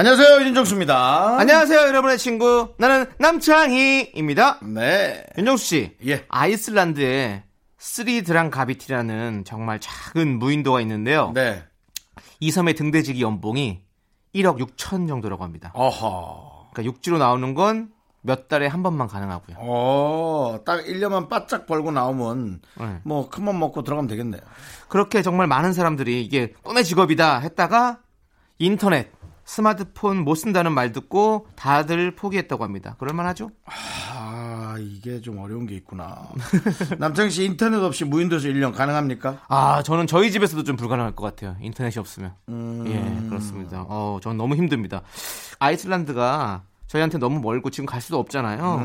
안녕하세요 윤정수입니다. 안녕하세요, 여러분의 친구. 나는 남창희입니다. 네. 윤정수 씨. 예. 아이슬란드에 스리드랑 가비티라는 정말 작은 무인도가 있는데요. 네. 이 섬의 등대지기 연봉이 1억 6천 정도라고 합니다. 어허. 그러니까 육지로 나오는 건 몇 달에 한 번만 가능하고요. 어, 딱 1년만 바짝 벌고 나오면 네. 뭐 큰맘 먹고 들어가면 되겠네요. 그렇게 정말 많은 사람들이 이게 꿈의 직업이다 했다가 인터넷, 스마트폰 못 쓴다는 말 듣고 다들 포기했다고 합니다. 그럴만하죠? 아, 이게 좀 어려운 게 있구나. 남창희 씨 인터넷 없이 무인도에서 1년 가능합니까? 아, 저는 저희 집에서도 좀 불가능할 것 같아요. 인터넷이 없으면. 예, 그렇습니다. 어, 전 너무 힘듭니다. 아이슬란드가 저희한테 너무 멀고 지금 갈 수도 없잖아요.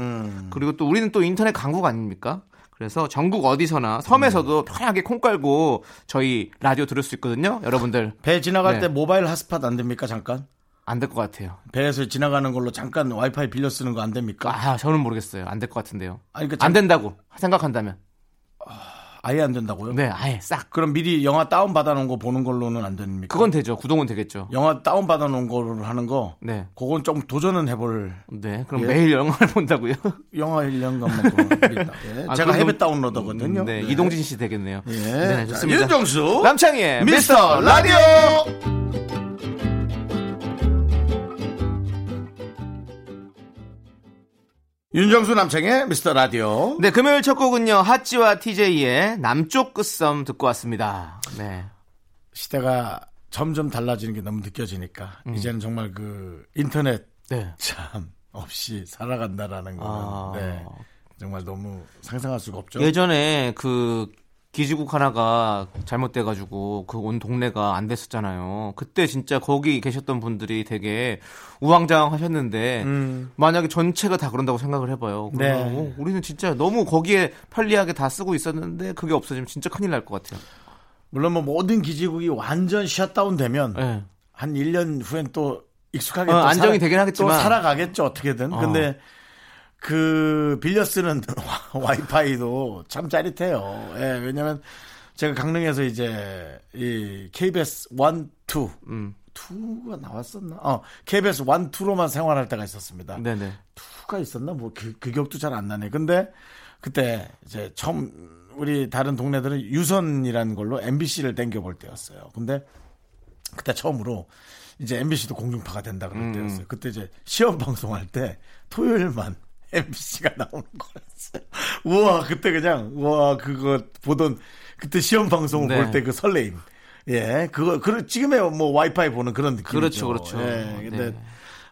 그리고 또 우리는 또 인터넷 강국 아닙니까? 그래서 전국 어디서나 섬에서도 편하게 콩 깔고 저희 라디오 들을 수 있거든요. 여러분들 배 지나갈 네. 때 모바일 핫스팟 안 됩니까? 잠깐? 안 될 것 같아요. 배에서 지나가는 걸로 잠깐 와이파이 빌려 쓰는 거 안 됩니까? 아, 저는 모르겠어요. 안 될 것 같은데요. 아니, 그안 잠- 된다고 생각한다면. 아 예 안 된다고요? 네, 아예 싹. 그럼 미리 영화 다운 받아놓은 거 보는 걸로는 안 됩니까? 그건 되죠. 구동은 되겠죠. 영화 다운 받아놓은 거를 하는 거. 네. 그건 좀 도전은 해볼 네. 그럼 예. 매일 영화를 본다고요? 영화 1년간만 보입니다. 예. 아, 제가 해외 다운로더거든요. 네, 이동진 씨 되겠네요. 예. 네, 자, 좋습니다. 윤정수 남창희의 미스터 라디오. 윤정수 남창의 미스터 라디오. 네, 금요일 첫 곡은요. 하찌와 TJ의 남쪽 끝섬 듣고 왔습니다. 네. 시대가 점점 달라지는 게 너무 느껴지니까 이제는 정말 그 인터넷 음. 네. 참 없이 살아간다라는 거는 아. 네. 정말 너무 상상할 수가 없죠. 예전에 그 기지국 하나가 잘못돼가지고 그 온 동네가 안 됐었잖아요. 그때 진짜 거기 계셨던 분들이 되게 우왕좌왕 하셨는데 음. 만약에 전체가 다 그런다고 생각을 해봐요. 네. 그러면 어, 우리는 진짜 너무 거기에 편리하게 다 쓰고 있었는데 그게 없어지면 진짜 큰일 날 것 같아요. 물론 뭐 모든 기지국이 완전 샷다운 되면 네. 한 1년 후엔 또 익숙하게 어, 또 안정이 살아- 되긴 하겠지만. 또 살아가겠죠 어떻게든 어. 근데 그 빌려 쓰는 와이파이도 참 짜릿해요 예, 왜냐면 제가 강릉에서 이제 이 KBS 1, 2 음. 2가 나왔었나? 어, KBS 1, 2로만 생활할 때가 있었습니다. 네네. 2가 있었나? 뭐 그, 그 기억도 잘 안 나네. 근데 그때 이제 처음 우리 다른 동네들은 유선이라는 걸로 MBC를 땡겨 볼 때였어요. 근데 그때 처음으로 이제 MBC도 공중파가 된다 그럴 때였어요. 그때 이제 시험 방송할 때 토요일만 MBC가 나오는 거였어요. 우와, 그때 그냥, 우와, 그거 보던, 그때 시험 방송을 네. 볼때 그 설레임. 예, 그거, 그, 지금의 뭐 와이파이 보는 그런 느낌이죠. 그렇죠, 그렇죠. 예, 근데, 네.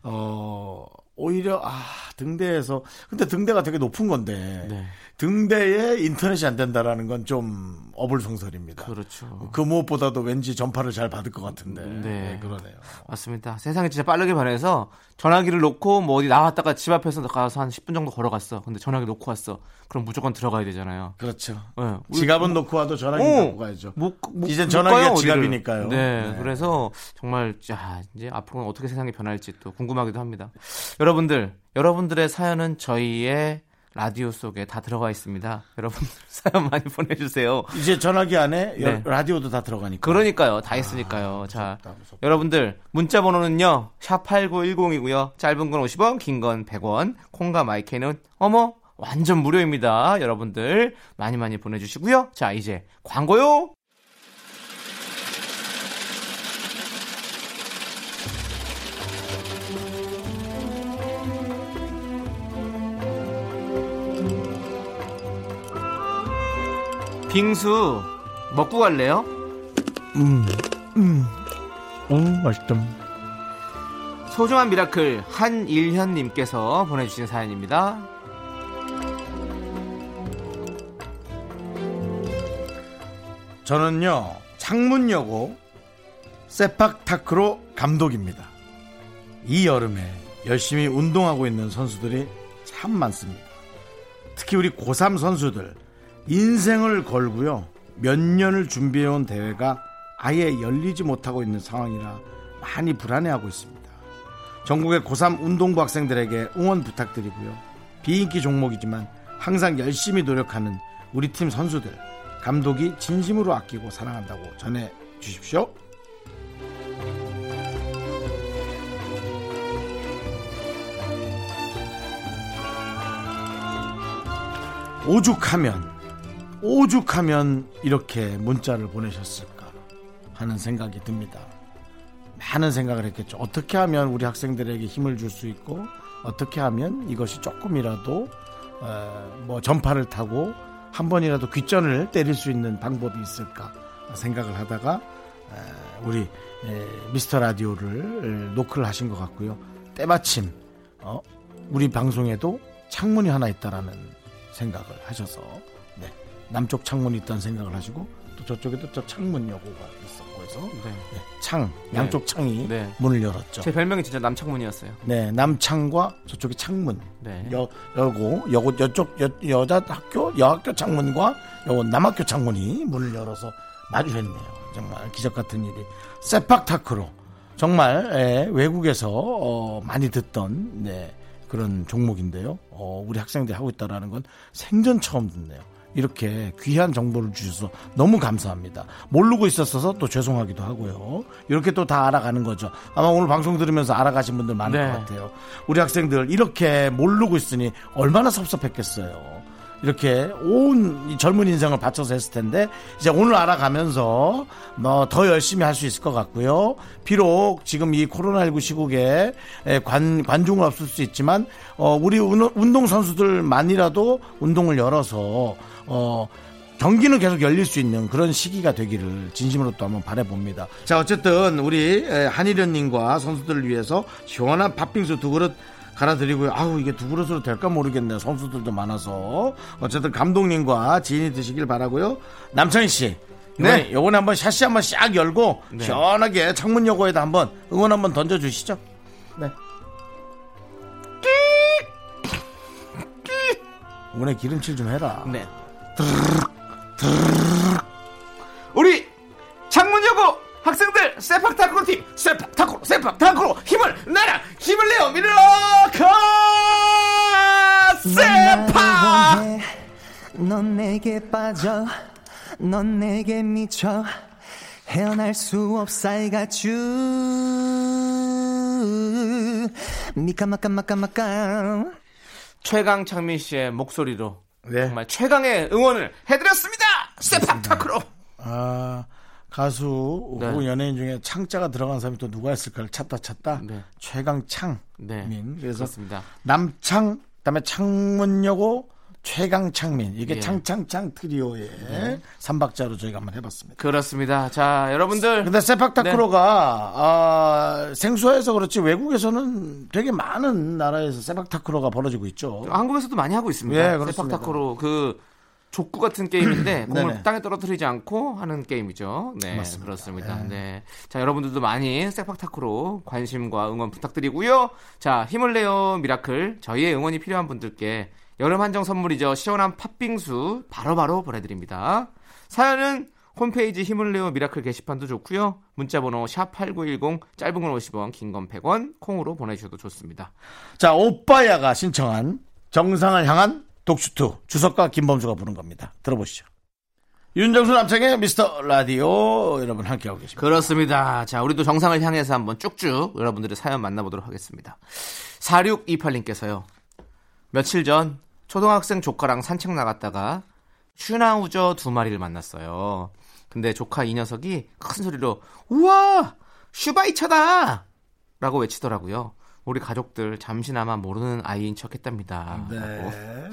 어, 오히려, 아, 등대에서, 근데 등대가 되게 높은 건데, 네. 등대에 인터넷이 안 된다라는 건 좀 어불성설입니다. 그렇죠. 그 무엇보다도 왠지 전파를 잘 받을 것 같은데. 네. 네, 그러네요. 맞습니다. 세상이 진짜 빠르게 변해서 전화기를 놓고 뭐 어디 나왔다가 집 앞에서 가서 한 10분 정도 걸어갔어. 근데 전화기 놓고 왔어. 그럼 무조건 들어가야 되잖아요. 그렇죠. 예. 우리 지갑은 놓고 와도 전화기 어, 갖고 가야죠. 못, 못, 이젠 못 전화기가 가요. 지갑이니까요. 네, 네. 그래서 정말 자 이제 앞으로는 어떻게 세상이 변할지 또 궁금하기도 합니다. 여러분들, 여러분들의 사연은 저희의 라디오 속에 다 들어가 있습니다. 여러분들 사연 많이 보내주세요. 이제 전화기 안에 여- 네. 라디오도 다 들어가니까. 그러니까요, 다 있으니까요. 자, 무섭다, 무섭다. 여러분들 문자 번호는요 샵 8910이고요 짧은 건 50원 긴 건 100원 콩과 마이크는 어머 완전 무료입니다 여러분들 많이 많이 보내주시고요 자 이제 광고요 빙수 먹고 갈래요? 오, 맛있다. 소중한 miracle 한일현님께서 보내주신 사연입니다. 저는요, 창문 여고 세팍 타크로 감독입니다. 이 여름에 열심히 운동하고 있는 선수들이 참 많습니다. 특히 우리 고3 선수들 인생을 걸고요. 몇 년을 준비해온 대회가 아예 열리지 못하고 있는 상황이라 많이 불안해하고 있습니다. 전국의 고3 운동부 학생들에게 응원 부탁드리고요. 비인기 종목이지만 항상 열심히 노력하는 우리 팀 선수들 감독이 진심으로 아끼고 사랑한다고 전해 주십시오. 오죽하면 오죽하면 이렇게 문자를 보내셨을까 하는 생각이 듭니다. 많은 생각을 했겠죠. 어떻게 하면 우리 학생들에게 힘을 줄 수 있고 어떻게 하면 이것이 조금이라도 어, 뭐 전파를 타고 한 번이라도 귓전을 때릴 수 있는 방법이 있을까 생각을 하다가 에, 우리 에, 미스터 라디오를 노크를 하신 것 같고요. 때마침 어, 우리 방송에도 창문이 하나 있다라는 생각을 하셔서 네, 남쪽 창문이 있다는 생각을 하시고 또 저쪽에도 저 창문 여고가 있었고 해서 네. 네, 창 양쪽 창이 네. 문을 열었죠. 제 별명이 진짜 남창문이었어요. 네, 남창과 저쪽에 창문 네. 여, 열고 여고 여쪽 여, 여자 학교 여학교 창문과 요 남학교 창문이 문을 열어서 마주했네요. 정말 기적 같은 일이 세팍 타크로 정말 예, 외국에서 어, 많이 듣던 네, 그런 종목인데요. 어, 우리 학생들이 하고 있다라는 건 생전 처음 듣네요. 이렇게 귀한 정보를 주셔서 너무 감사합니다. 모르고 있었어서 또 죄송하기도 하고요. 이렇게 또 다 알아가는 거죠. 아마 오늘 방송 들으면서 알아가신 분들 많을 네. 것 같아요. 우리 학생들 이렇게 모르고 있으니 얼마나 섭섭했겠어요. 이렇게 온이 젊은 인생을 바쳐서 했을 텐데 이제 오늘 알아가면서 뭐더 열심히 할 수 있을 것 같고요. 비록 지금 이 코로나19 시국에 에, 관 관중은 없을 수 있지만 어 우리 운- 운동 선수들만이라도 운동을 열어서 어 경기는 계속 열릴 수 있는 그런 시기가 되기를 진심으로 또 한번 바라봅니다. 자, 어쨌든 우리 에, 한일현님과 선수들을 위해서 시원한 팥빙수 두 그릇 갈아드리고요. 아우, 이게 두 그릇으로 될까 모르겠네요. 선수들도 많아서. 어쨌든 감독님과 지인이 드시길 바라고요. 남창희 씨. 네. 요번에 한번 샷시 한번 싹 열고 네. 시원하게 창문 여고에다 한번 응원 한번 던져 주시죠. 네. 응원에 기름칠 좀 해라. 네. 우리 창문 여고 학생들 세팍타크로 팀 세팍타크로 세팍타크로 힘을 내라! 힘을 내어! 미러커 세팍! 넌 내게 빠져. 넌 내게 미쳐. 헤어날 수 없어 I got you 미카마카마카마카. 최강 창민 씨의 목소리로 네. 정말 최강의 응원을 해드렸습니다! 세팍타크로! 아, 가수 네. 혹은 연예인 중에 창자가 들어간 사람이 또 누가 있을까를 찾다 찾다 네. 최강창 네민 그래서 그렇습니다 남창 그다음에 창문여고 최강창민 이게 예. 네. 창창창 트리오의 삼박자로 저희가 한번 해봤습니다. 그렇습니다 자 여러분들 근데 세팍타크로가 네. 아, 생소해서 그렇지 외국에서는 되게 많은 나라에서 세팍타크로가 벌어지고 있죠. 한국에서도 많이 하고 있습니다. 예, 그렇습니다. 세팍타크로 그 족구 같은 게임인데 공을. 땅에 떨어뜨리지 않고 하는 게임이죠. 네, 맞습니다. 그렇습니다. 네. 자, 여러분들도 많이 세팍타크로 관심과 응원 부탁드리고요. 자, 힘을 내요 miracle. 저희의 응원이 필요한 분들께 여름 한정 선물이죠. 시원한 팥빙수 바로 바로 보내드립니다. 사연은 홈페이지 힘을 내요 miracle 게시판도 좋고요. 문자번호 샵8910 짧은 건 50원, 긴 건 100원 콩으로 보내주셔도 좋습니다. 자, 오빠야가 신청한 정상을 향한 독주 two 주석과 김범수가 부른 겁니다. 들어보시죠. 윤정수 남창희의 미스터 라디오 여러분 함께하고 계십니다. 그렇습니다. 자, 우리도 정상을 향해서 한번 쭉쭉 여러분들의 사연 만나보도록 하겠습니다. 4628님께서요. 며칠 전 초등학생 조카랑 산책 나갔다가 슈나우저 두 마리를 만났어요. 근데 조카 이 녀석이 큰 소리로 우와 슈바이처다 라고 외치더라고요. 우리 가족들 잠시나마 모르는 아이인 척 했답니다. 라고. 네.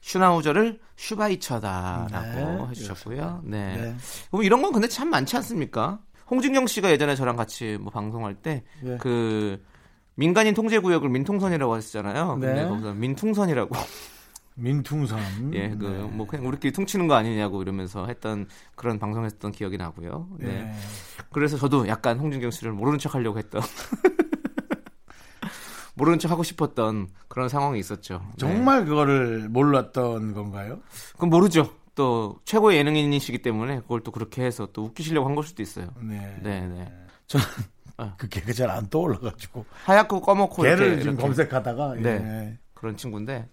슈나우저를 슈바이처다라고 네, 해주셨고요. 네. 네. 뭐 이런 건 근데 참 많지 않습니까? 홍진경 씨가 예전에 저랑 같이 뭐 방송할 때 네. 그 민간인 통제 구역을 민통선이라고 했었잖아요. 근데 네. 거기서 민퉁선이라고 민퉁선. 예, 그뭐 그냥 우리끼리 퉁치는 거 아니냐고 이러면서 했던 그런 방송했던 기억이 나고요. 네. 네. 그래서 저도 약간 홍진경 씨를 모르는 척 하려고 했던 모르는 척 하고 싶었던 그런 상황이 있었죠. 네. 정말 그거를 몰랐던 건가요? 그건 모르죠. 또 최고의 예능인이시기 때문에 그걸 또 그렇게 해서 또 웃기시려고 한 걸 수도 있어요. 네. 네, 네. 저는 어. 그 개가 잘안 떠올라가지고 하얗고 꺼먹고 개를 이렇게, 지금 이렇게 검색하다가 네. 예. 그런 친구인데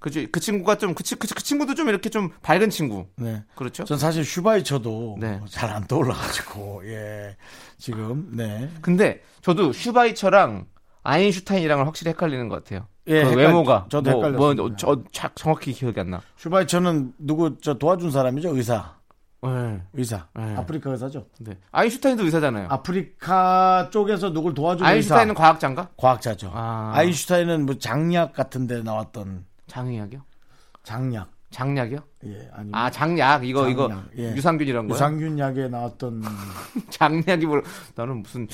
그, 그 친구가 좀 그, 그, 그 친구도 좀 이렇게 좀 밝은 친구. 네. 그렇죠? 전 사실 슈바이처도 네. 잘안 떠올라가지고 예 지금 네 근데 저도 슈바이처랑 아인슈타인이랑은 확실히 헷갈리는 것 같아요. 예, 그 헷갈- 외모가 저도 뭐, 헷갈렸습니다. 뭐, 저, 자- 정확히 기억이 안 나. 슈바이처는 누구 저 도와준 사람이죠 의사 네. 의사 네. 아프리카 의사죠 네. 아인슈타인도 의사잖아요. 아프리카 쪽에서 누굴 도와준 아인슈타인은 의사 과학자인가? 과학자죠 아. 아. 인슈타인은뭐 장약 같은 데 나왔던 장의학이요? 장약 장약이요? 예 아니 아 장약 이거 이거 장약, 예. 유산균 이런 거요? 유산균 약에 나왔던 장약이 뭐 나는 무슨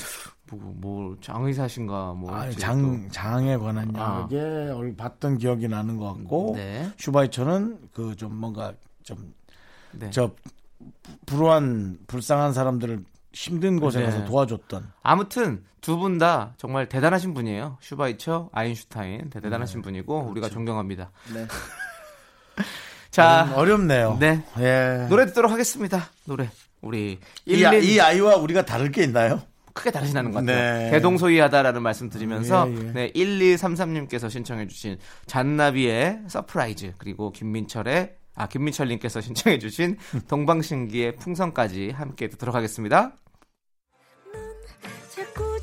뭐, 뭐 장의사신가 뭐 아니, 장 장에 관한 아. 약에 얼 봤던 기억이 나는 것 같고 네. 슈바이처는 그 좀 뭔가 좀 또- 네. 저 불우한 불쌍한 사람들을 힘든 곳에 네. 가서 도와줬던 아무튼 두 분 다 정말 대단하신 분이에요. 슈바이처, 아인슈타인 대- 대단하신 분이고 우리가 존경합니다. 네. 자, 어렵네요. 네. 예. 노래 듣도록 하겠습니다. 노래. 우리 이, 아, 11 이 아이와 우리가 다를 게 있나요? 크게 다르진 않은 것 같아요. 네. 대동소이하다라는 말씀 드리면서 예, 예. 네, 1233님께서 신청해 주신 잔나비의 Surprise 그리고 김민철의 아 김민철 님께서 신청해 주신 동방신기의 풍선까지 함께 듣도록 하겠습니다.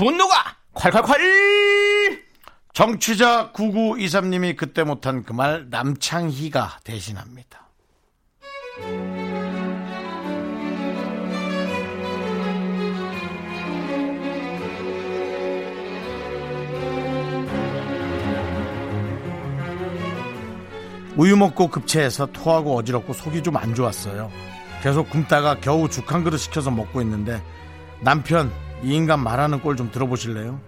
분노가 콸콸콸! 정취자 9923님이 그때 못한 그 말 남창희가 대신합니다. 우유 먹고 급체해서 토하고 어지럽고 속이 좀 안 좋았어요. 계속 굶다가 겨우 죽 한 그릇 시켜서 먹고 있는데 남편 이 인간 말하는 꼴 좀 들어보실래요?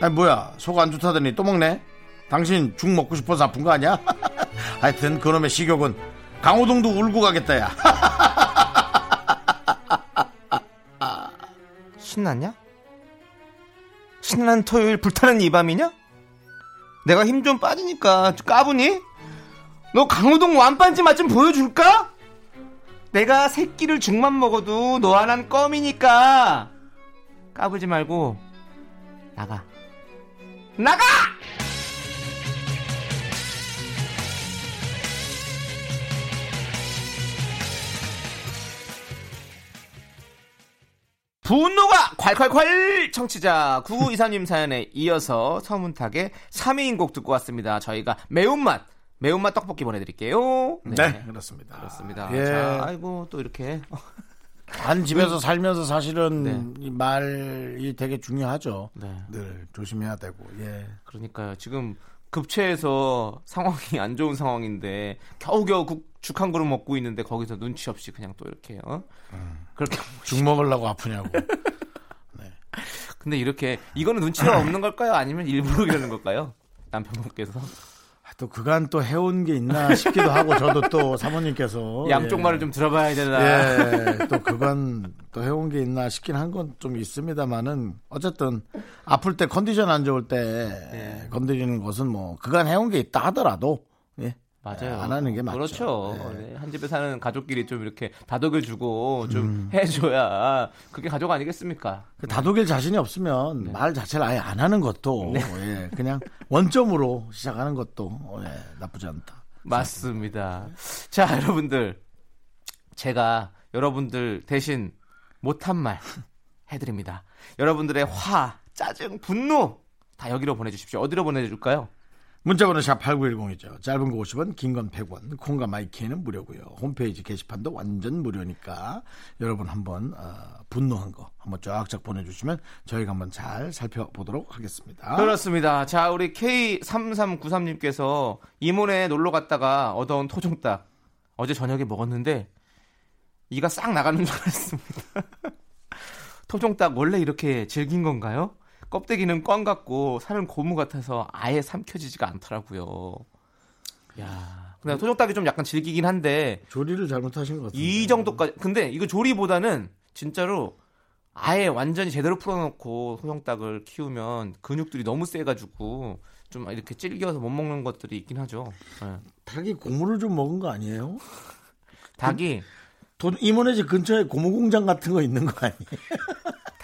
아니 뭐야 속 안 좋다더니 또 먹네 당신 죽 먹고 싶어서 아픈 거 아니야? 하여튼 그놈의 식욕은 강호동도 울고 가겠다 야 신났냐? 신난 토요일 불타는 이 밤이냐? 내가 힘 좀 빠지니까 까부니? 너 강호동 완판지 맛 좀 보여줄까? 내가 새끼를 죽만 먹어도 너 하나는 껌이니까 까부지 말고 나가 나가! 분노가 콸콸콸 청취자 9923님 사연에 이어서 서문탁의 3위인 곡 듣고 왔습니다. 저희가 매운맛 매운맛 떡볶이 보내드릴게요. 네, 그렇습니다 그렇습니다. 예. 자, 아이고 또 이렇게 한 집에서 살면서 사실은 네. 이 말이 되게 중요하죠 네. 늘 조심해야 되고 예. 그러니까요. 지금 급체해서 상황이 안 좋은 상황인데 겨우겨우 죽 한 그릇 먹고 있는데 거기서 눈치 없이 그냥 또 이렇게 어? 그렇게 죽 먹으려고 아프냐고 근데 이렇게 이거는 눈치가 없는 걸까요? 아니면 일부러 이러는 걸까요? 남편분께서 아, 또 그간 또 해온 게 있나 싶기도 하고 저도 또 사모님께서 양쪽 예. 말을 좀 들어봐야 되나 예, 또 그건 또 해온 게 있나 싶긴 한 건 좀 있습니다만은 어쨌든 아플 때 컨디션 안 좋을 때 예. 건드리는 것은 뭐 그간 해온 게 있다 하더라도 예, 맞아요. 안 하는 게 맞죠. 그렇죠. 예. 네, 한 집에 사는 가족끼리 좀 이렇게 다독여 주고 좀 음. 해줘야 그게 가족 아니겠습니까? 그 다독일 자신이 없으면 네. 말 자체를 아예 안 하는 것도 예, 그냥 원점으로 시작하는 것도 예, 나쁘지 않다. 맞습니다. 자, 여러분들. 제가 여러분들 대신 못한 말 해드립니다. 여러분들의 화, 짜증, 분노 다 여기로 보내주십시오. 어디로 보내줄까요? 문자번호 샵 8910이죠. 짧은 거 50원, 긴 건 100원. 콩과 마이키는 무료고요. 홈페이지 게시판도 완전 무료니까 여러분 한번 어, 분노한 거 한번 쫙쫙 보내주시면 저희가 한번 잘 살펴보도록 하겠습니다. 그렇습니다. 자, 우리 K3393님께서 이모네 놀러 갔다가 얻어온 토종닭 어제 저녁에 먹었는데 이가 싹 나가는 줄 알았습니다. 토종닭 원래 이렇게 질긴 건가요? 껍데기는 꽝 같고 살은 고무 같아서 아예 삼켜지지가 않더라고요. 야, 근데 토종닭이 좀 약간 질기긴 한데 조리를 잘못하신 것 같아요. 이 정도까지 근데 이거 조리보다는 진짜로 아예 완전히 제대로 풀어놓고 소형닭을 키우면 근육들이 너무 세가지고 좀 이렇게 찔겨서 못 먹는 것들이 있긴 하죠. 예. 닭이 고무를 좀 먹은 거 아니에요? 닭이 돈 이모네 집 근처에 고무 공장 같은 거 있는 거 아니에요?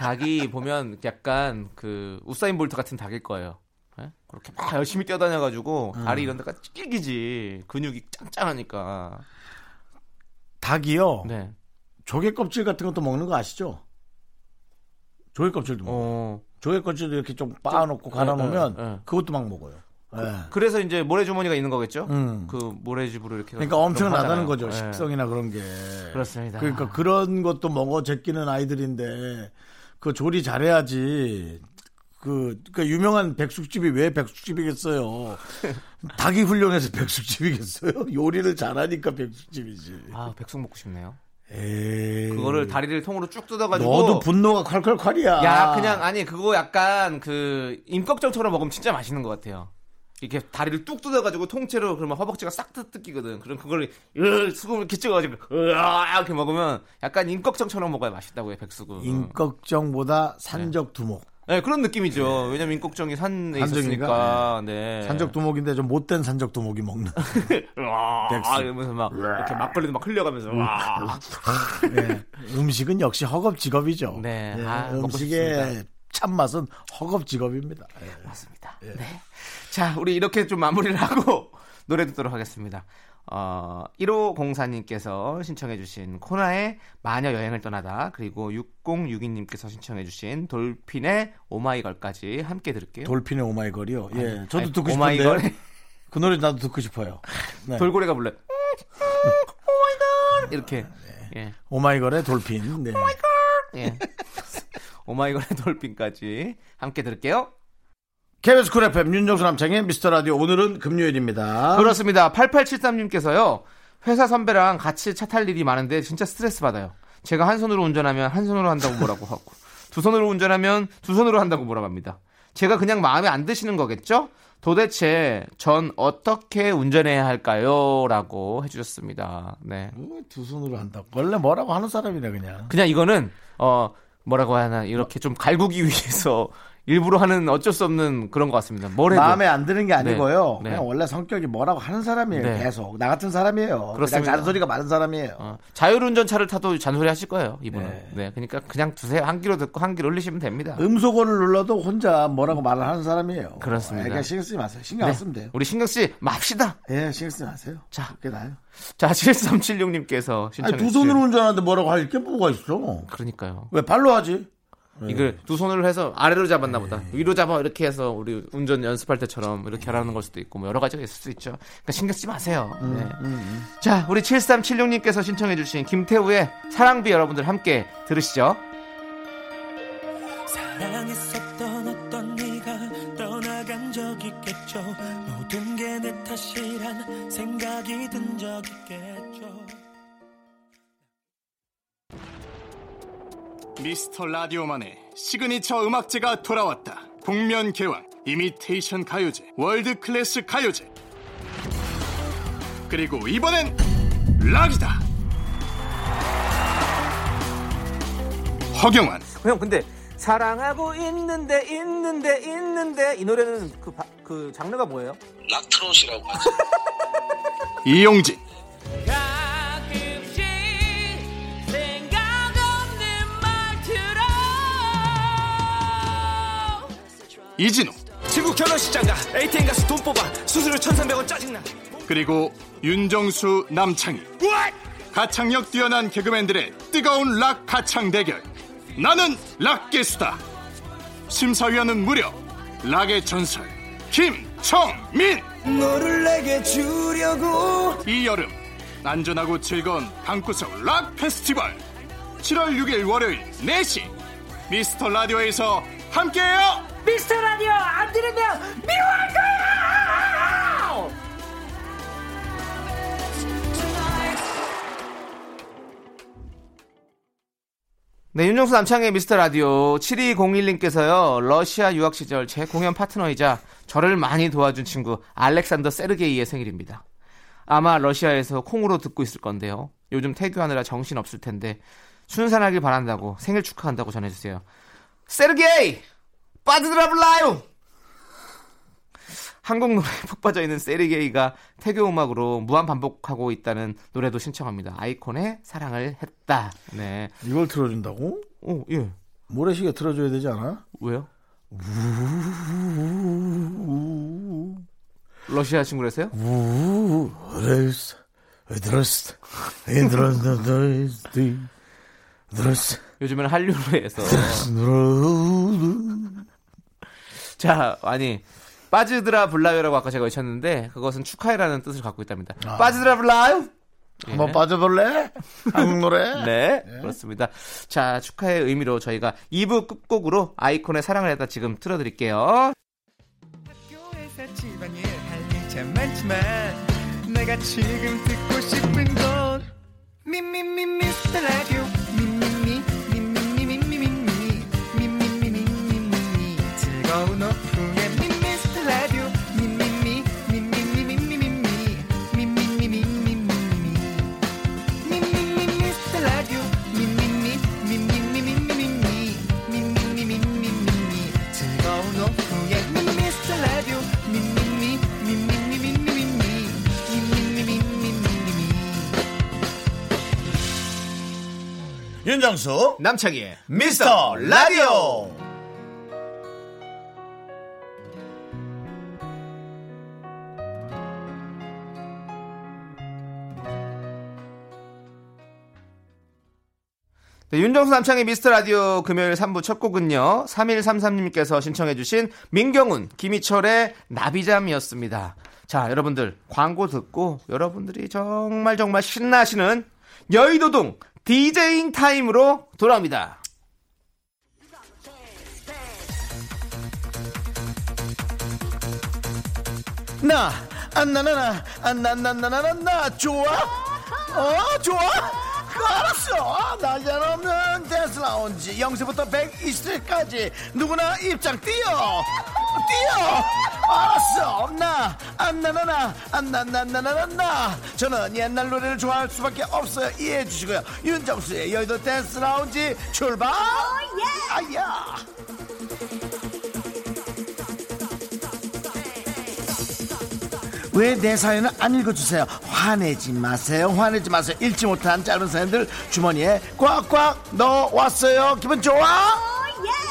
닭이 보면 약간 그 우사인 볼트 같은 닭일 거예요. 예? 그렇게 막 열심히 뛰어다녀가지고 다리 이런 데가 찔기지 근육이 짱짱하니까. 닭이요. 네. 조개 껍질 같은 것도 먹는 거 아시죠? 조개 껍질도 먹어요. 어. 조개 껍질도 이렇게 좀 빻아놓고 갈아놓으면 네, 네. 그것도 막 먹어요. 예. 그래서 이제 모래주머니가 있는 거겠죠? 음. 그 모래집으로 이렇게. 그러니까 엄청나다는 거. 거죠. 예. 식성이나 그런 게. 그렇습니다. 그러니까 그런 것도 먹어 제끼는 아이들인데 그 조리 잘해야지. 그, 그 유명한 백숙집이 왜 백숙집이겠어요? 닭이 훌륭해서 백숙집이겠어요? 요리를 잘하니까 백숙집이지. 아, 백숙 먹고 싶네요. 에이. 그거를 다리를 통으로 쭉 뜯어가지고. 너도 분노가 콸콸콸이야. 야, 그냥 아니 그거 약간 그 임꺽정처럼 먹으면 진짜 맛있는 것 같아요. 이렇게 다리를 뚝 뜯어가지고 통째로 그러면 허벅지가 싹 뜯기거든. 그럼 그걸 으, 수금을 이렇게 찍어가지고 으아 이렇게 먹으면 약간 임꺽정처럼 먹어야 맛있다고요 백숙은. 인꺽정보다 산적 두목. 네, 그런 느낌이죠. 왜냐면 임꺽정이 산에 산적인가? 있었으니까. 네. 산적 두목인데 좀 못된 산적 두목이 먹는. 백숙. 이러면서 막 이렇게 막걸리도 막 흘려가면서 와. 네. 음식은 역시 허겁지겁이죠. 네. 아, 먹고 음식의 참맛은 허겁지겁입니다. 네. 맞습니다. 네. 자, 우리 이렇게 좀 마무리를 하고 노래 듣도록 하겠습니다. 어, 1504님께서 신청해주신 코나의 마녀 여행을 떠나다 그리고 6062님께서 신청해주신 돌핀의 오마이걸까지 함께 들을게요. 돌핀의 오마이걸이요. 예, 저도 아니, 듣고 오마이걸. 싶은데 그 노래 나도 듣고 싶어요. 네. 돌고래가 불러. 오마이걸 이렇게. 예. 오마이걸의 돌핀. 네. 예. 오마이걸의 돌핀까지 함께 들을게요. KBS Cool FM 윤정수 남창희의 미스터 라디오 오늘은 금요일입니다. 그렇습니다. 8873님께서요. 회사 선배랑 같이 차 탈 일이 많은데 진짜 스트레스 받아요. 제가 한 손으로 운전하면 한 손으로 한다고 뭐라고 하고 두 손으로 운전하면 두 손으로 한다고 뭐라고 합니다. 제가 그냥 마음에 안 드시는 거겠죠? 도대체 전 어떻게 운전해야 할까요? 라고 해주셨습니다. 네. 어, 두 손으로 한다고. 원래 뭐라고 하는 사람이네 그냥. 그냥 이거는 어 뭐라고 하나 이렇게 좀 갈구기 위해서 일부러 하는 어쩔 수 없는 그런 것 같습니다. 뭘 해도 마음에 안 드는 게 아니고요. 네. 그냥 원래 성격이 뭐라고 하는 사람이에요. 네. 계속 나 같은 사람이에요. 그렇습니다. 그냥 잔소리가 많은 사람이에요. 어, 자율운전 차를 타도 잔소리 하실 거예요, 이분은. 네. 네. 그러니까 그냥 두세요. 한 귀로 듣고 한 귀로 흘리시면 됩니다. 음소거를 눌러도 혼자 뭐라고 말을 하는 사람이에요. 그렇습니다. 그러니까 신경 쓰지 마세요. 신경 안 쓰면 돼요. 우리 신경 씨 맙시다. 예, 신경 쓰지 마세요. 자. 그게 나요. 자, 7376님께서 신청해 아니, 두 손으로 운전하는데 뭐라고 할 게 뭐가 있어? 그러니까 왜 발로 하지? 이걸 두 손으로 해서 아래로 잡았나 보다. 네. 위로 잡아 이렇게 해서 우리 운전 연습할 때처럼 이렇게 하라는 걸 수도 있고 뭐 여러 가지가 있을 수 있죠. 그러니까 신경 쓰지 마세요. 음, 네. 자, 우리 7376님께서 신청해 주신 김태우의 사랑비 여러분들 함께 들으시죠. 사랑했었던 어떤 네가 떠나간 적 있겠죠 모든 게 내 탓이 미스터 라디오만의 시그니처 음악제가 돌아왔다. 복면 개왕, 이미테이션 가요제, world class 가요제. 그리고 이번엔 락이다. 허경환, 형 근데 사랑하고 있는데 있는데 있는데 이 노래는 그, 바- 그 장르가 뭐예요? 락트롯이라고 하죠. 이용진, 이진우, 지구 결혼식장 가 ATM 가서 돈 뽑아 수수료 1300원 짜증나 그리고 윤정수, 남창희. 가창력 뛰어난 개그맨들의 뜨거운 락 가창 대결. 나는 락게수다. 심사위원은 무려 락의 전설 김청민. 너를 내게 주려고 이 여름 안전하고 즐거운 방구석 락 페스티벌 7월 6일 월요일 4시 미스터 라디오에서 함께해요. 네, 윤정수 남창의 미스터 라디오 7201님께서요, 러시아 유학 시절 제 공연 파트너이자 저를 많이 도와준 친구 알렉산더 세르게이의 생일입니다. 아마 러시아에서 콩으로 듣고 있을 건데요. 요즘 태교하느라 정신 없을 텐데 순산하길 바란다고 생일 축하한다고 전해주세요. 세르게이! 빠드드라블라요! 한국 노래에 푹 빠져 있는 세르게이가 태교 음악으로 무한 반복하고 있다는 노래도 신청합니다. 아이콘의 사랑을 했다. 네. 이걸 틀어준다고? 오, 예. 모래시계 틀어줘야 되지 않아? 왜요? 러시아 친구라서요? 우, 레스, 드러스, 드러스, 드러스, 요즘에는 한류로 해서 드러스. 자, 아니 빠즈드라 블라요라고 아까 제가 외쳤는데 그것은 축하해라는 뜻을 갖고 있답니다. 빠즈드라 블라요? 한번 빠져볼래? 한국 노래? 네, 그렇습니다. 자, 축하의 의미로 저희가 2부 끝곡으로 아이콘의 사랑을 했다 지금 틀어드릴게요. 학교에서 집안일 할일참 많지만 내가 지금 듣고 싶은 건 미미미 미스터 라디오 윤정수, 남창희의 미스터 라디오. 네, 윤정수 남창의 미스터 라디오 금요일 3부 첫 곡은요. 3133님께서 신청해주신 민경훈, 김희철의 나비잠이었습니다. 자, 여러분들 광고 듣고 여러분들이 정말 정말 신나시는 여의도동 디제잉 타임으로 돌아옵니다. 나, 안나나나, 안나나나나나, 좋아? 어, 좋아? 그 알았어. 날짜 없는 댄스 라운지 0세부터 120세까지 누구나 입장 뛰어. 뛰어. 알았어. 나, 안나나나, 안나나나나나. 저는 옛날 노래를 좋아할 수밖에 없어요. 이해해 주시고요. 윤정수의 여의도 댄스 라운지 출발. 아야. 왜 내 사연을 안 읽어주세요? 화내지 마세요. 화내지 마세요. 읽지 못한 짧은 사연들 주머니에 꽉꽉 넣어 왔어요. 기분 좋아?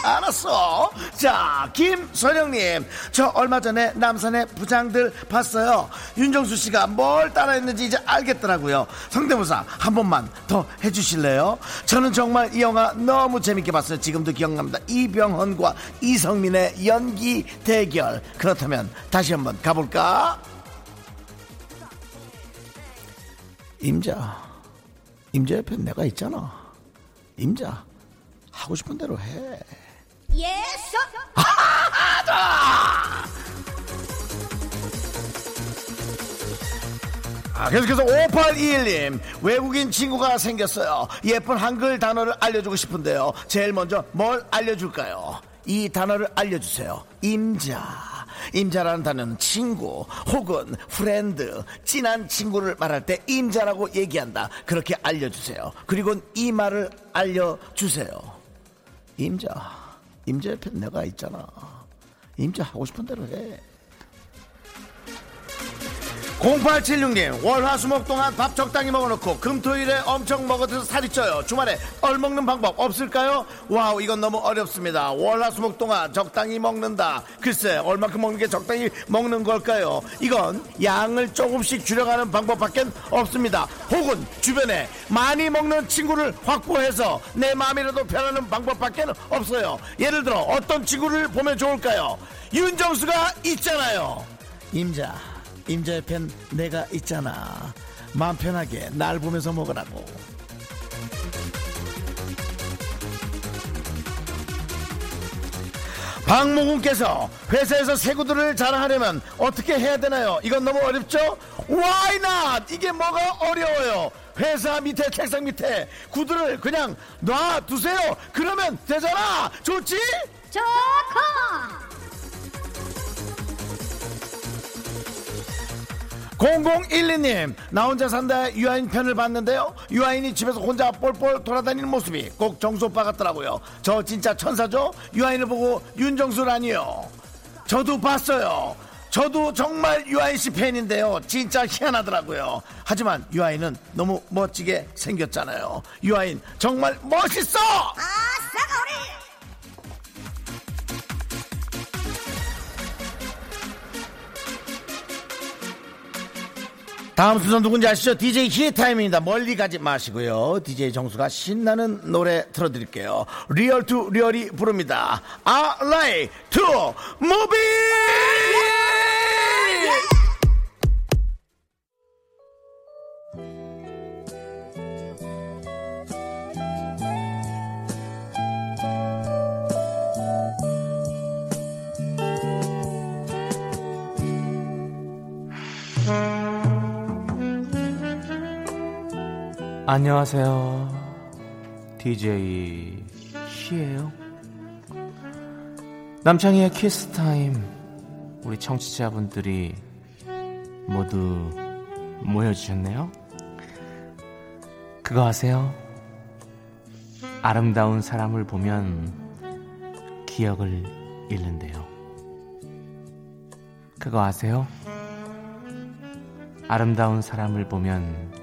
알았어. 자, 김선영님. 저 얼마 전에 남산의 부장들 봤어요. 윤정수 씨가 뭘 따라했는지 이제 알겠더라고요. 성대모사 한 번만 더 해주실래요? 저는 정말 이 영화 너무 재밌게 봤어요. 지금도 기억납니다. 이병헌과 이성민의 연기 대결. 그렇다면 다시 한번 가볼까? 임자, 임자 옆에 내가 있잖아. 임자, 하고 싶은 대로 해. 예서 아, 계속해서 5821님 외국인 친구가 생겼어요. 예쁜 한글 단어를 알려주고 싶은데요. 제일 먼저 뭘 알려줄까요? 이 단어를 알려주세요. 임자 임자라는 단어는 친구 혹은 friend 친한 친구를 말할 때 임자라고 얘기한다. 그렇게 알려주세요. 그리고 이 말을 알려주세요. 임자 임자 옆에 내가 있잖아. 임자 하고 싶은 대로 해 0876님 월화수목 동안 밥 적당히 먹어놓고 금토일에 엄청 먹어도 살이 쪄요. 주말에 얼 먹는 방법 없을까요? wow 이건 너무 어렵습니다. 월화수목 동안 적당히 먹는다. 글쎄 얼마큼 먹는 게 적당히 먹는 걸까요? 이건 양을 조금씩 줄여가는 방법밖에 없습니다. 혹은 주변에 많이 먹는 친구를 확보해서 내 마음이라도 편하는 방법밖에 없어요. 예를 들어 어떤 친구를 보면 좋을까요? 윤정수가 있잖아요. 임자 임자 옆엔 내가 있잖아 마음 편하게 날 보면서 먹으라고 박모군께서 회사에서 세구들을 자랑하려면 어떻게 해야 되나요? 이건 너무 어렵죠? Why not? 이게 뭐가 어려워요? 회사 밑에 책상 밑에 구두를 그냥 놔두세요. 그러면 되잖아. 좋지? 좋고 0012님 나 혼자 산다 유아인 편을 봤는데요. 유아인이 집에서 혼자 뻘뻘 돌아다니는 모습이 꼭 정수 오빠 같더라고요. 저 진짜 천사죠? 유아인을 보고 윤정수라니요. 저도 봤어요. 저도 정말 유아인 씨 팬인데요. 진짜 희한하더라고요. 하지만 유아인은 너무 멋지게 생겼잖아요. 유아인 정말 멋있어 다음 순서 누군지 아시죠? DJ 희 타임입니다. 멀리 가지 마시고요. DJ 정수가 신나는 노래 틀어드릴게요. 리얼 투 리얼이 부릅니다. I like to move 안녕하세요. DJ 희예요. 남창희의 키스 타임. 우리 청취자분들이 모두 모여주셨네요. 그거 아세요? 아름다운 사람을 보면 기억을 잃는데요. 그거 아세요? 아름다운 사람을 보면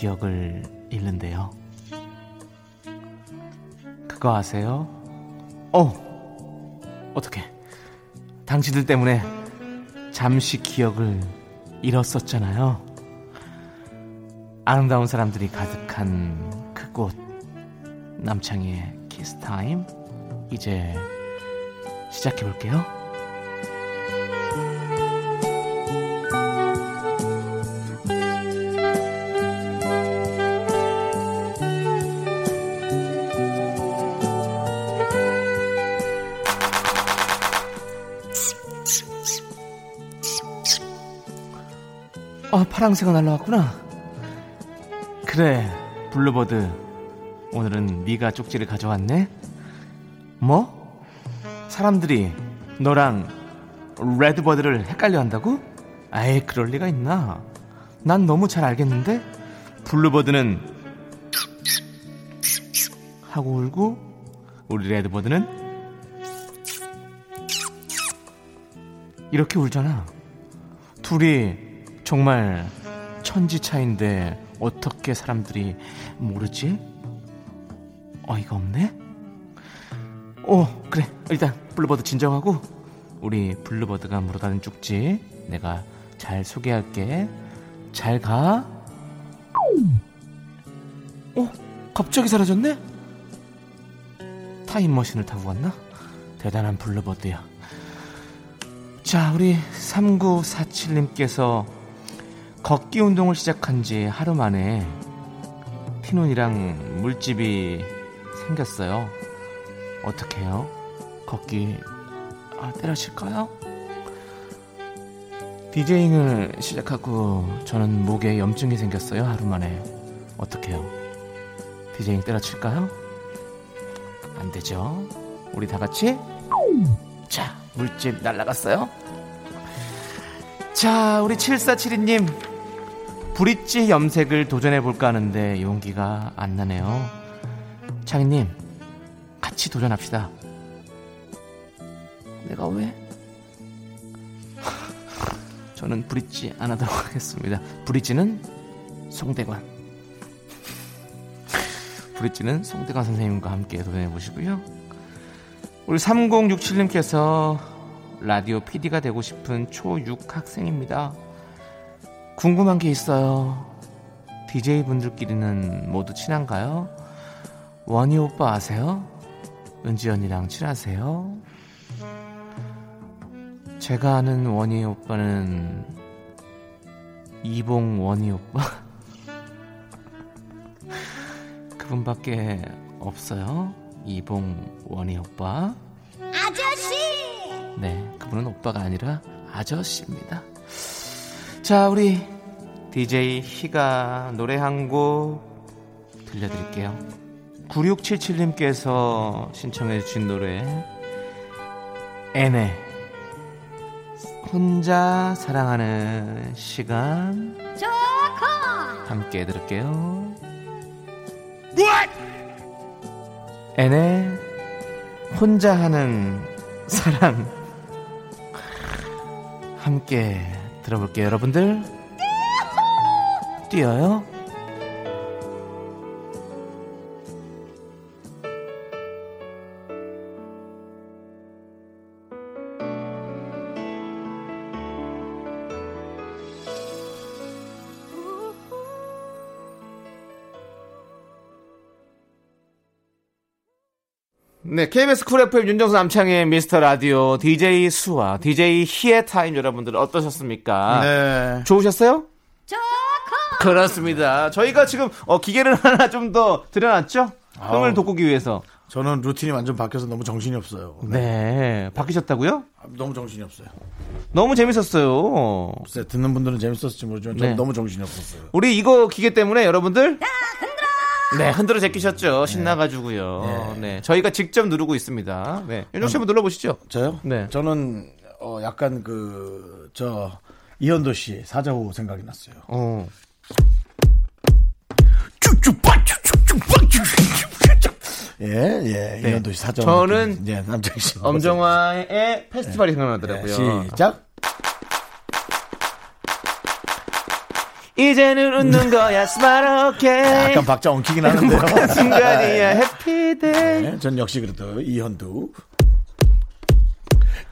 기억을 잃는데요. 그거 아세요? 어, 어떻게? 당신들 때문에 잠시 기억을 잃었었잖아요. 아름다운 사람들이 가득한 그곳 남창희의 키스타임 이제 시작해 볼게요. 파랑새가 날라왔구나. 그래, 블루버드. 오늘은 네가 쪽지를 가져왔네. 뭐? 사람들이 너랑 레드버드를 헷갈려 한다고? 아이, 그럴 리가 있나? 난 너무 잘 알겠는데? 블루버드는 하고 울고 우리 레드버드는 이렇게 울잖아. 둘이 정말 천지 차인데 어떻게 사람들이 모르지? 어이가 없네? 오, 그래. 일단 블루버드 진정하고 우리 블루버드가 물어다 준 쪽지 내가 잘 소개할게. 잘 가. 어, 갑자기 사라졌네? 타임머신을 타고 갔나? 대단한 블루버드야. 자, 우리 3947님께서 걷기 운동을 시작한 지 하루 만에 피눈이랑 물집이 생겼어요. 어떻게 해요? 걷기 아, 때려칠까요? 디제잉을 시작하고 저는 목에 염증이 생겼어요. 하루 만에. 어떻게 해요? 디제잉 때려칠까요? 안 되죠. 우리 다 같이 자, 물집 날라갔어요. 자, 우리 7472님. 브릿지 염색을 도전해볼까 하는데 용기가 안 나네요. 창희님, 같이 도전합시다. 내가 왜? 저는 브릿지 안 하도록 하겠습니다. 브릿지는 송대관. 브릿지는 송대관 선생님과 함께 도전해 보시고요. 우리 3067님께서 라디오 PD가 되고 싶은 초6 학생입니다. 궁금한 게 있어요. DJ 분들끼리는 모두 친한가요? 원희 오빠 아세요? 은지 언니랑 친하세요? 제가 아는 원희 오빠는 이봉 원희 오빠 그분밖에 없어요. 이봉 원희 오빠. 아저씨! 네, 그분은 오빠가 아니라 아저씨입니다. 자, 우리 DJ 희가 노래 한 곡 들려드릴게요. 9677님께서 신청해주신 노래 애네 혼자 사랑하는 시간 좋고! 함께 들을게요. 애네 혼자 하는 사랑 함께 들어볼게요, 여러분들. 뛰어요. 네, KBS 쿨 FM 윤정수 남창희의 미스터 라디오 DJ 수와 DJ 희의 타임 여러분들 어떠셨습니까? 네. 좋으셨어요? 좋고! 그렇습니다. 저희가 지금 어, 기계를 하나 좀 더 들여놨죠? 흥을. 돋구기 위해서. 저는 루틴이 완전 바뀌어서 너무 정신이 없어요. 네, 바뀌셨다고요? 너무 정신이 없어요. 너무 재밌었어요. 글쎄, 듣는 분들은 재밌었을지 모르지만 저는 네. 너무 정신이 없었어요. 우리 이거 기계 때문에 여러분들 네, 흔들어 제끼셨죠. 신나가지고요. 네. 저희가 직접 누르고 있습니다. 네. 윤정 씨 한번 눌러보시죠. 저요? 네. 저는 어, 약간 그, 저, 이현도 씨 사자후 생각이 났어요. 어. 예, 예, 네. 이현도 씨 사자후. 저는. 예, 남창희 씨. 엄정화의 페스티벌이 생각나더라고요. 네, 시작. 이제는 웃는 거야, smile 오케이. 약간 박자 엉키긴 하는데요. 순간이야, happy day. 네, 전 역시 그래도 이현도.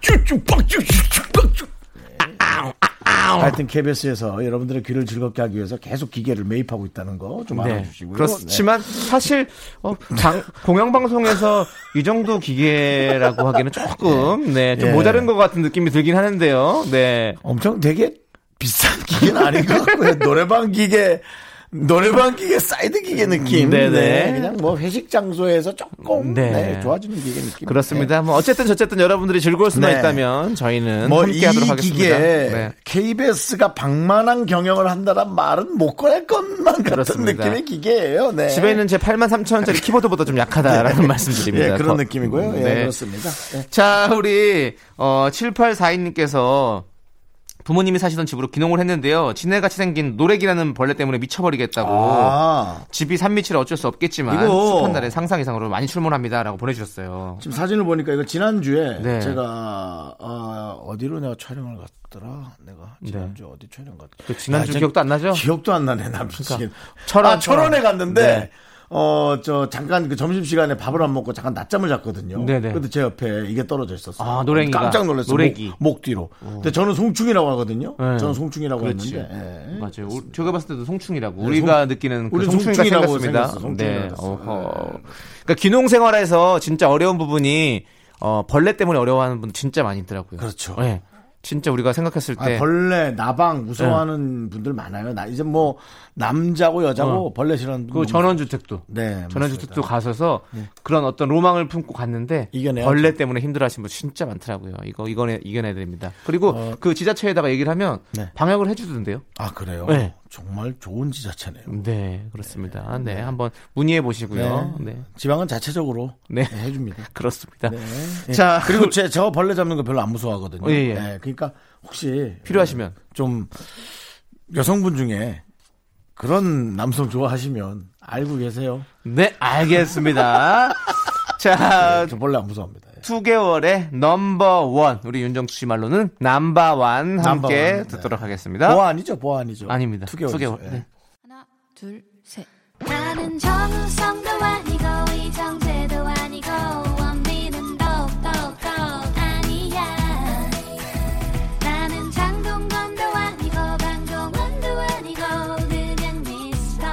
쭉쭉빡쭉쭉쭉쭉. 하여튼 KBS에서 여러분들의 귀를 즐겁게 하기 위해서 계속 기계를 매입하고 있다는 거좀 네. 알아주시고요. 그렇지만 사실 어, 방- 공영방송에서 이 정도 기계라고 하기는 조금 네, 좀 예. 모자른 것 같은 느낌이 들긴 하는데요. 네. 엄청 되게 비싼 기계는 아닌 것 같고요. 노래방 기계, 노래방 기계, 사이드 기계 느낌. 네네. 네, 그냥 뭐 회식 장소에서 조금 네. 네, 좋아지는 기계 느낌. 그렇습니다. 뭐 어쨌든 저쨌든 여러분들이 즐거울 수만 네. 있다면 저희는 뭐 함께 이 하도록 하겠습니다. 기계에 네. KBS가 방만한 경영을 한다란 말은 못 꺼낼 것만 같은 그렇습니다. 느낌의 기계예요. 네. 집에 있는 제 8만 3천 원짜리 키보드보다 좀 약하다라는 말씀드립니다. 예, 그런 더- 느낌이고요. 예, 네. 그렇습니다. 예. 자, 우리 어 7842님께서 부모님이 사시던 집으로 귀농을 했는데요. 지네같이 생긴 노래기라는 벌레 때문에 미쳐버리겠다고. 아, 집이 산미치라 어쩔 수 없겠지만 이거- 습한 날에 상상 이상으로 많이 출몰합니다라고 보내주셨어요. 지금 사진을 보니까 이거 지난주에 네. 제가 어, 어디로 내가 촬영을 갔더라? 내가 지난주 에 어디 촬영 갔? 그 지난주 야, 저- 기억도 안 나죠? 기억도 안 나네. 나 미치겠. 철원, 아, 철원에 철원. 갔는데 네. 어, 저 잠깐 그 점심 시간에 밥을 안 먹고 잠깐 낮잠을 잤거든요. 네네. 근데 제 옆에 이게 떨어져 있었어요. 아, 노랭이가. 깜짝 놀랐어요. 노래기. 목, 목 뒤로. 근데 저는 송충이라고 하거든요. 네. 저는 송충이라고 그렇지. 했는데. 예. 맞아요. 우- 제가 봤을 때도 송충이라고. 네, 우리가 느끼는 그 송충이가 송충이라고 송충이라고 네. 어허. 그러니까 귀농 생활에서 진짜 어려운 부분이 어, 벌레 때문에 어려워하는 분 진짜 많이 있더라고요. 그렇죠. 네. 진짜 우리가 생각했을 아, 때 벌레, 나방 무서워하는 분들 많아요. 나 이제 뭐 남자고 여자고 벌레 싫어하는 그 전원주택도 네, 전원주택도 맞습니다. 가서서 그런 어떤 로망을 품고 갔는데 이겨내야죠. 벌레 때문에 힘들어하시는 분 진짜 많더라고요. 이거 이거내 이겨내야 됩니다. 그리고 그 지자체에다가 얘기를 하면 네. 방역을 해주던데요. 아 그래요? 네. 정말 좋은 지자체네요. 네 그렇습니다. 네, 한번 문의해 보시고요. 네. 지방은 자체적으로 네. 네, 해줍니다. 그렇습니다. 네. 자 그리고 제, 저 벌레 잡는 거 별로 안 무서워하거든요. 예, 예. 네, 그러니까 혹시 필요하시면 좀 여성분 중에 그런 남성 좋아하시면 알고 계세요. 네 알겠습니다. 자 저 벌레 안 무서워합니다. 예. 투개월의 number one 우리 윤정수 씨 말로는 남바완 함께 number one, 네. 듣도록 하겠습니다. 보아 아니죠? 아닙니다. 투개월. 투개월. 네. 하나, 둘, 셋. 나는 정우성도 아니고 이정재도 아니고 원빈은 더욱더 아니야 나는 장동건도 아니고 강동원도 아니고 그냥 미스터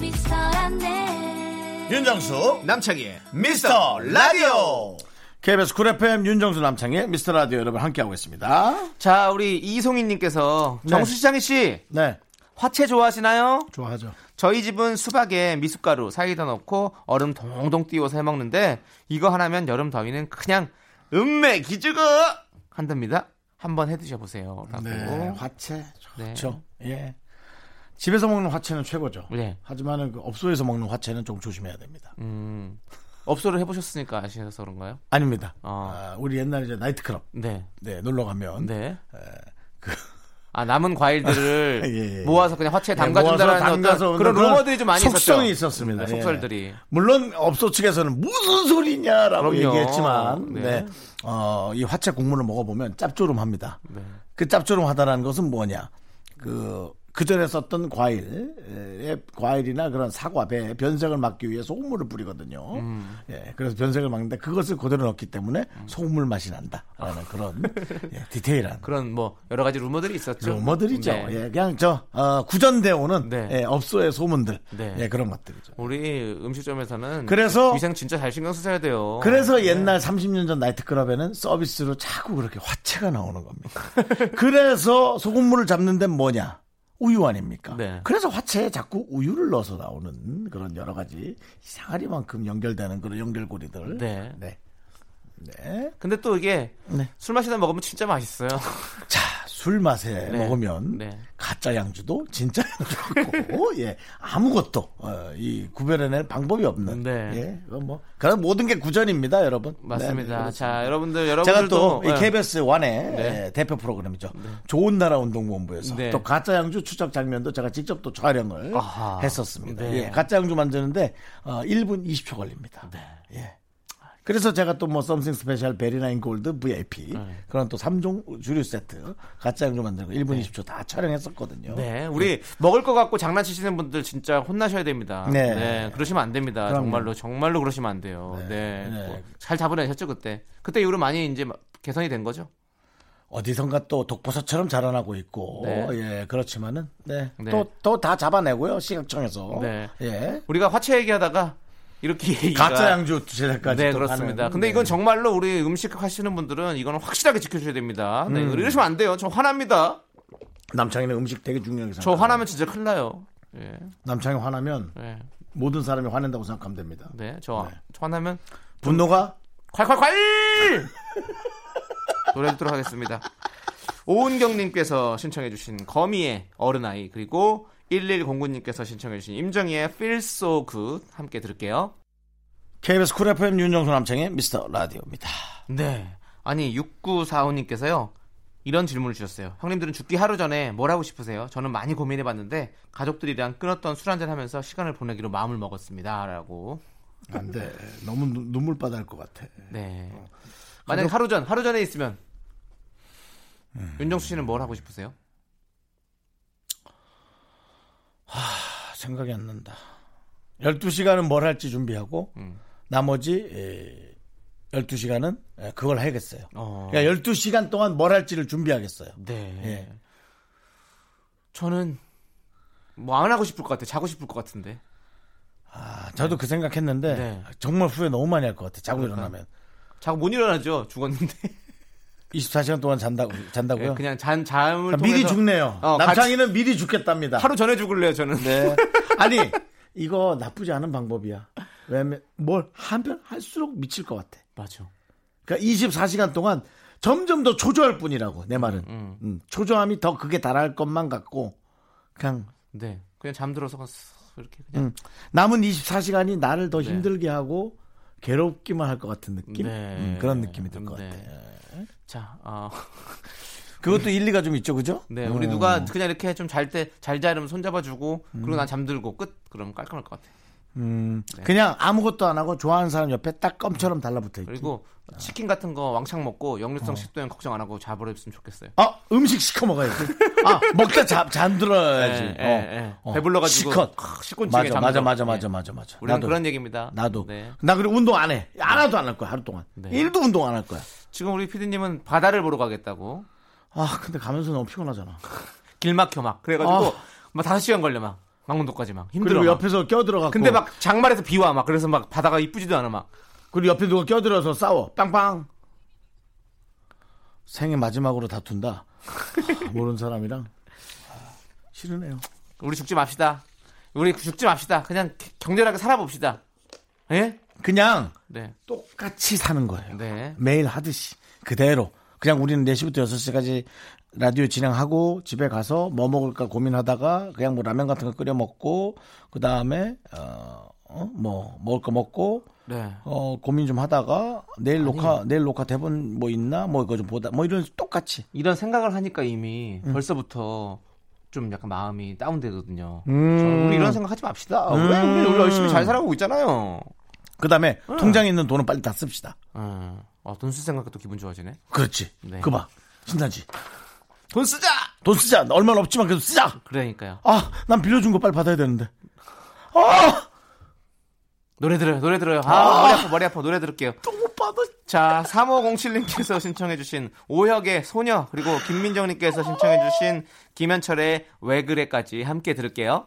미스터란데 윤정수 남창희의 미스터 라디오. KBS 쿨 FM 윤정수 남창희의 미스터 라디오 여러분 함께하고 있습니다. 자, 우리 이송희님께서 네. 정수 시장희 씨 네. 화채 좋아하시나요? 좋아하죠. 저희 집은 수박에 미숫가루, 사이다 넣고 얼음 동동 띄워서 해 먹는데 이거 하나면 여름 더위는 그냥 음메 기죽어 한답니다. 한번 해 드셔 보세요. 라고. 네. 화채 네. 좋죠. 예. 집에서 먹는 화채는 최고죠. 네. 하지만은 그 업소에서 먹는 화채는 좀 조심해야 됩니다. 음. 업소를 해 보셨으니까 아시셔서 그런가요? 아닙니다. 어. 아, 우리 옛날에 이제 나이트클럽 네. 네, 놀러 가면 네. 그 아 남은 과일들을 예, 예. 모아서 그냥 화채에 네, 담가준다는 담가서 어떤 그런 루머들이 좀 많이 속성이 있었죠. 있었습니다. 네, 예. 속설들이. 물론 업소 측에서는 무슨 소리냐라고 그럼요. 얘기했지만 네. 네. 어, 이 화채 국물을 먹어보면 짭조름합니다. 네. 그 짭조름하다라는 것은 뭐냐? 그, 그 전에 썼던 과일, 과일이나 그런 사과, 배, 변색을 막기 위해 소금물을 뿌리거든요. 음. 예, 그래서 변색을 막는데 그것을 그대로 넣기 때문에 소금물 맛이 난다라는 그런 예, 디테일한 그런 뭐 여러 가지 루머들이 있었죠. 루머들이죠. 네. 예, 그냥 저 어, 구전되어 오는 네. 예, 업소의 소문들, 네. 예, 그런 것들이죠. 우리 음식점에서는 그래서- 위생 진짜 잘 신경 쓰셔야 돼요. 그래서 옛날 30년 전 나이트클럽에는 서비스로 자꾸 그렇게 화채가 나오는 겁니다. 그래서 소금물을 잡는 데는 뭐냐? 우유 아닙니까? 네. 그래서 화채에 자꾸 우유를 넣어서 나오는 그런 여러 가지 이상하리만큼 연결되는 그런 연결고리들. 네. 네. 네. 근데 또 이게 네. 술 마시다 먹으면 진짜 맛있어요. 자, 술 맛에 네. 먹으면 네. 가짜 양주도 진짜 양주 같고, 예, 아무것도 어, 이 구별해낼 방법이 없는, 네. 예, 뭐 그런 모든 게 구전입니다, 여러분. 맞습니다. 네, 네, 그렇습니다. 자, 여러분들 제가 여러분들도 또이 네. KBS 원의 네. 예, 대표 프로그램이죠. 좋은 나라 운동본부에서 네. 또 가짜 양주 추적 장면도 제가 직접 또 촬영을 아하. 했었습니다. 네. 예, 가짜 양주 만드는데 어, 1분 20초 걸립니다. 예. 그래서 제가 또 뭐 Something Special 베리나인 골드 VIP 그런 또 3종 주류 세트 가짜 양주 만들고 1분 20초 다 촬영했었거든요. 네, 우리 먹을 거 갖고 장난치시는 분들 진짜 혼나셔야 됩니다. 네. 네, 그러시면 안 됩니다. 그럼요. 정말로 정말로 그러시면 안 돼요. 네. 네, 네. 뭐잘 잡아내셨죠 그때. 그때 이후로 많이 이제 개선이 된 거죠. 어디선가 또 독버섯처럼 자라나고 있고 네. 예 그렇지만은 네. 네. 또또 다 잡아내고요 시각청에서 네. 예 우리가 화채 얘기하다가 이렇게 가짜 양주 제작까지 네또 그렇습니다. 하는. 근데 네. 이건 정말로 우리 음식 하시는 분들은 이거는 확실하게 지켜줘야 됩니다. 네, 음. 이러시면 안 돼요. 저 화납니다. 남창이는 음식 되게 중요하게 저 생각해요. 화나면 진짜 큰일 나요. 예, 남창이 화나면 네, 모든 사람이 화낸다고 생각하면 됩니다. 네, 저, 네. 저 화나면 분노가 콸콸콸! 노래 듣도록 하겠습니다. 오은경님께서 신청해주신 거미의 어른아이 그리고 1109님께서 신청해주신 임정희의 Feel So Good 함께 들을게요. KBS 쿨 FM 윤정수 남창의 미스터 라디오입니다. 네. 아니 6945님께서요. 이런 질문을 주셨어요. 형님들은 죽기 하루 전에 뭘 하고 싶으세요? 저는 많이 고민해봤는데 가족들이랑 끊었던 술 한잔 하면서 시간을 보내기로 마음을 먹었습니다. 라고. 안 돼. 너무 눈- 눈물바다 할것 같아. 네. 만약에 하루 전, 하루 전에 있으면 윤정수 씨는 뭘 하고 싶으세요? 아, 생각이 안 난다. 12시간은 뭘 할지 준비하고 음. 나머지 에, 12시간은 그걸 해야겠어요. 어. 그러니까 12시간 동안 뭘 할지를 준비하겠어요. 네. 예. 저는 뭐 안 하고 싶을 것 같아요. 자고 싶을 것 같은데. 아, 저도 그 생각했는데 네. 정말 후회 너무 많이 할 것 같아. 자고 일어나면. 자고 못 일어나죠. 죽었는데. 24시간 동안 잔다고 잔다고요? 그냥 잔 잠을 아, 미리 죽네요. 어, 남창이는 미리 죽겠답니다. 하루 전에 죽을래요, 저는. 네. 아니 이거 나쁘지 않은 방법이야. 왜냐면 뭘 하면 할수록 미칠 것 같아. 맞아. 그러니까 24시간 동안 점점 더 초조할 뿐이라고 내 말은. 음, 초조함이 더 그게 달할 것만 같고 그냥 네. 그냥 잠들어서 이렇게 그냥 음, 남은 24시간이 나를 더 네. 힘들게 하고 괴롭기만 할 것 같은 느낌. 네. 음, 그런 느낌이 들것 네. 같아. 자, 어, 그것도 일리가 좀 있죠, 그죠? 네, 우리 음. 누가 그냥 이렇게 좀 잘 때 잘 자려면 손 잡아주고 그리고 난 잠들고 끝. 그럼 깔끔할 것 같아. 음, 그냥 아무것도 안 하고 좋아하는 사람 옆에 딱 껌처럼 달라붙어 있고. 그리고 치킨 같은 거 왕창 먹고 역류성 식도염 걱정 안 하고 자버렸으면 좋겠어요. 어, 음식 시커 먹어야지. 아, 먹다 잠, 잠들어야지. 예, 어, 예, 예. 어. 배불러가지고 시컷. 식곤증에 맞아, 맞아. 맞아, 맞아, 맞아. 우리는 나도. 그런 얘기입니다. 나도. 네. 나 그리고 운동 안 해. 하나도 안 할 거야, 하루 동안. 네. 일도 운동 안 할 거야. 지금 우리 피디님은 바다를 보러 가겠다고 아, 근데 가면서 너무 피곤하잖아. 길 막혀 막 그래가지고 아. 막 다섯 시간 걸려 막 강원도까지 막 힘들어. 그리고 막. 옆에서 껴들어갖고. 근데 막 장말에서 비 와 막 그래서 막 바다가 이쁘지도 않아 막. 그리고 옆에 누가 껴들어서 싸워. 빵빵. 생애 마지막으로 다툰다. 아, 모르는 사람이랑. 아, 싫으네요. 우리 죽지 맙시다. 우리 죽지 맙시다. 그냥 격렬하게 살아봅시다. 예? 그냥 네. 똑같이 사는 거예요. 네. 매일 하듯이. 그대로. 그냥 우리는 4시부터 6시까지 라디오 진행하고 집에 가서 뭐 먹을까 고민하다가 그냥 뭐 라면 같은 거 끓여 먹고 그 다음에 어, 어? 뭐 먹을 거 먹고 네. 어 고민 좀 하다가 내일 녹화 내일 녹화 대본 뭐 있나 뭐 이거 좀 보다 뭐 이런 똑같이 이런 생각을 하니까 이미 음. 벌써부터 좀 약간 마음이 다운되거든요. 음. 우리 이런 생각 하지 맙시다. 왜 우리 우리 열심히 잘 살아가고 있잖아요. 그 다음에 통장에 있는 돈은 빨리 다 씁시다. 어, 어, 돈쓸 생각도 또 기분 좋아지네. 그렇지. 네. 그봐 신나지. 돈 쓰자. 돈 쓰자. 얼마나 없지만 그래도 쓰자. 그러니까요. 아, 난 빌려준 거 빨리 받아야 되는데. 아, 노래 들어요. 노래 들어요. 아, 머리 아파 머리 아파 노래 들을게요. 못 받아. 자, 3507님께서 신청해주신 오혁의 소녀, 그리고 김민정님께서 신청해주신 김현철의 왜 그래까지 함께 들을게요.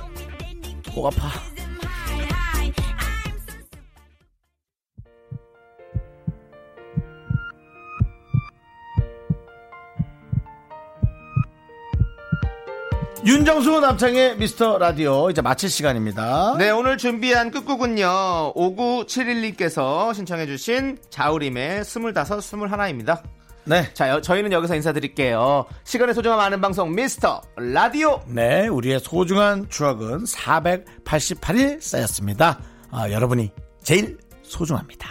목 아파. 윤정수 남창의 미스터 라디오 이제 마칠 시간입니다. 네 오늘 준비한 끝곡은요 5971님께서 신청해주신 자우림의 25, 21입니다 네. 자 여- 저희는 여기서 인사드릴게요 시간의 소중함 아는 방송 미스터 라디오 네, 우리의 소중한 추억은 488일 쌓였습니다. 아, 여러분이 제일 소중합니다.